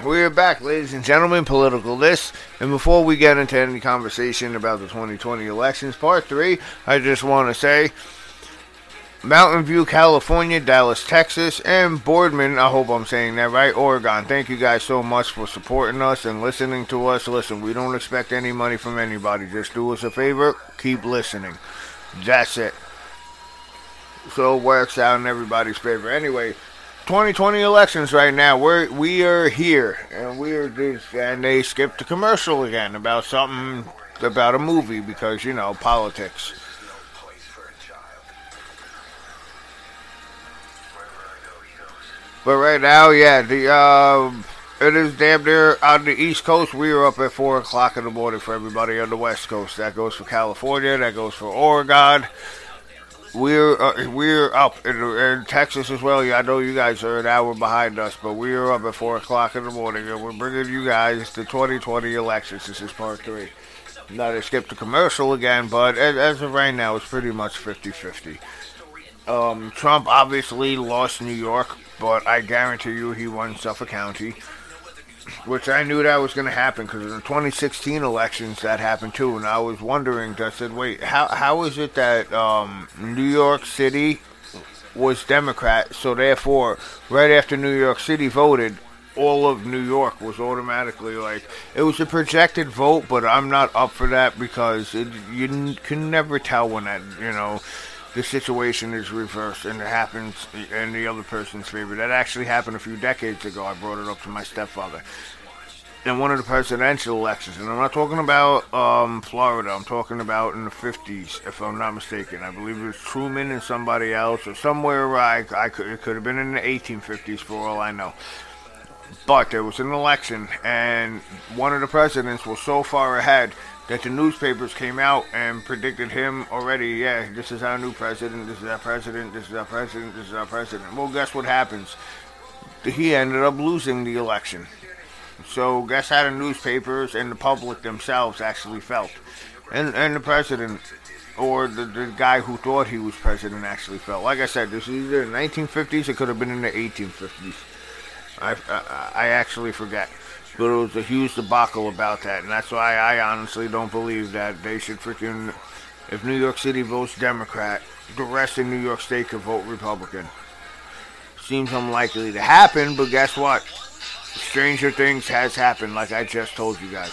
We're back, ladies and gentlemen, Political This. And before we get into any conversation about the 2020 elections, part three, I just want to say Mountain View, California, Dallas, Texas, and Boardman, I hope I'm saying that right, Oregon. Thank you guys so much for supporting us and listening to us. Listen, we don't expect any money from anybody. Just do us a favor, keep listening. That's it. So it works out in everybody's favor. Anyway, 2020 elections right now. We're we are here, and we are just and they skipped the commercial again about something about a movie because you know politics. But right now, yeah, the um, it is damn near on the East Coast. We are up at four o'clock in the morning for everybody on the West Coast. That goes for California. That goes for Oregon. We're uh, we're up in, in Texas as well. I know you guys are an hour behind us, but we are up at four o'clock in the morning, and we're bringing you guys the 2020 elections. This is part three. Now they skipped the commercial again, but as, as of right now, it's pretty much 50-50. Um, Trump obviously lost New York, but I guarantee you he won Suffolk County which I knew that was going to happen because in the 2016 elections that happened too, and I was wondering. I said, "Wait, how how is it that um, New York City was Democrat, so therefore, right after New York City voted, all of New York was automatically like it was a projected vote, but I'm not up for that because it, you can never tell when that you know." The situation is reversed and it happens in the other person's favor. That actually happened a few decades ago. I brought it up to my stepfather. In one of the presidential elections, and I'm not talking about um, Florida, I'm talking about in the 50s, if I'm not mistaken. I believe it was Truman and somebody else, or somewhere I, I could, it could have been in the 1850s for all I know. But there was an election, and one of the presidents was so far ahead that the newspapers came out and predicted him already. Yeah, this is our new president. This is our president. This is our president. This is our president. Well, guess what happens? He ended up losing the election. So guess how the newspapers and the public themselves actually felt, and and the president or the, the guy who thought he was president actually felt. Like I said, this is either the 1950s. It could have been in the 1850s. I, I, I actually forget. But it was a huge debacle about that, and that's why I honestly don't believe that they should freaking. If New York City votes Democrat, the rest of New York State could vote Republican. Seems unlikely to happen, but guess what? Stranger things has happened, like I just told you guys.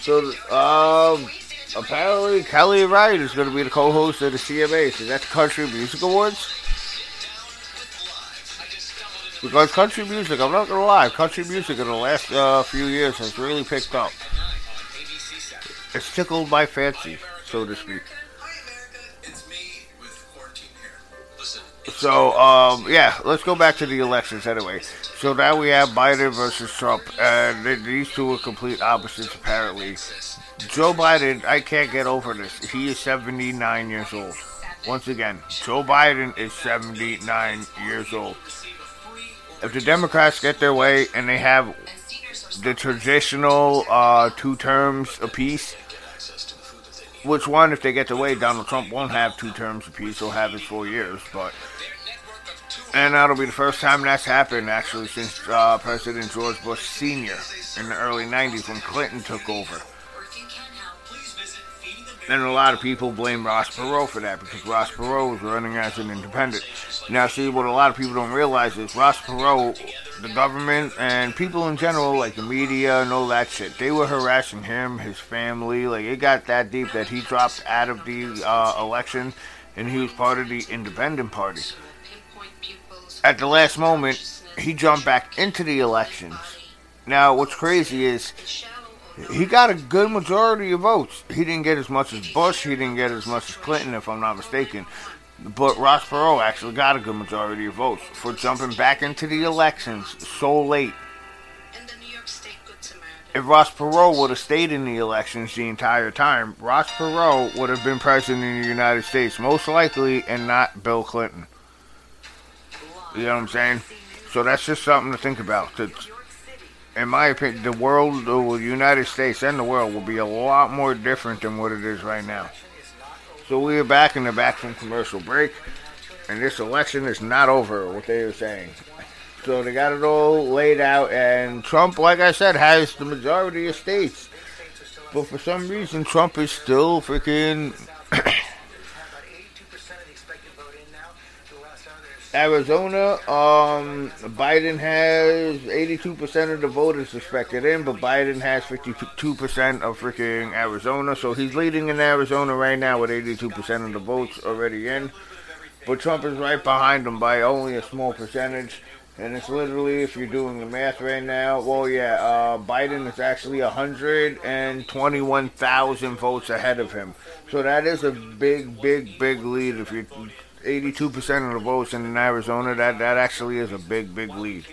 So, um, apparently Kelly Wright is going to be the co-host of the CMAs. Is that the Country Music Awards? Because country music, I'm not going to lie, country music in the last uh, few years has really picked up. It's tickled my fancy, so to speak. So, um, yeah, let's go back to the elections anyway. So now we have Biden versus Trump, and these two are complete opposites apparently. Joe Biden, I can't get over this. He is 79 years old. Once again, Joe Biden is 79 years old. If the Democrats get their way and they have the traditional uh, two terms apiece, which one, if they get their way, Donald Trump won't have two terms apiece. He'll have his four years, but and that'll be the first time that's happened actually since uh, President George Bush Sr. in the early 90s when Clinton took over. And a lot of people blame Ross Perot for that because Ross Perot was running as an independent. Now, see, what a lot of people don't realize is Ross Perot, the government, and people in general, like the media and all that shit, they were harassing him, his family. Like, it got that deep that he dropped out of the uh, election and he was part of the independent party. At the last moment, he jumped back into the elections. Now, what's crazy is he got a good majority of votes. He didn't get as much as Bush. He didn't get as much as Clinton, if I'm not mistaken. But Ross Perot actually got a good majority of votes for jumping back into the elections so late. If Ross Perot would have stayed in the elections the entire time, Ross Perot would have been president of the United States, most likely, and not Bill Clinton. You know what I'm saying? So that's just something to think about in my opinion, the world, the United States, and the world will be a lot more different than what it is right now. So we are back in the back from commercial break. And this election is not over, what they are saying. So they got it all laid out, and Trump, like I said, has the majority of states. But for some reason, Trump is still freaking. Arizona, um, Biden has 82% of the voters suspected in, but Biden has 52% of freaking Arizona. So he's leading in Arizona right now with 82% of the votes already in. But Trump is right behind him by only a small percentage. And it's literally, if you're doing the math right now, well, yeah, uh, Biden is actually 121,000 votes ahead of him. So that is a big, big, big lead. If you're 82% of the votes in Arizona, that, that actually is a big, big lead.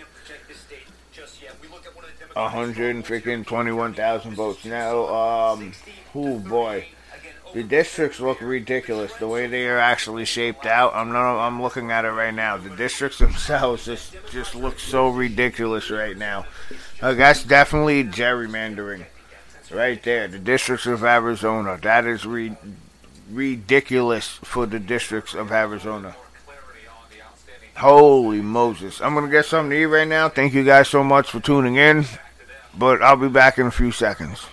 121,000 votes. Now, um, oh boy the districts look ridiculous the way they are actually shaped out. I'm not, I'm looking at it right now. The districts themselves just just look so ridiculous right now. Uh, that's definitely gerrymandering, right there. The districts of Arizona. That is re- ridiculous for the districts of Arizona. Holy Moses! I'm gonna get something to eat right now. Thank you guys so much for tuning in, but I'll be back in a few seconds.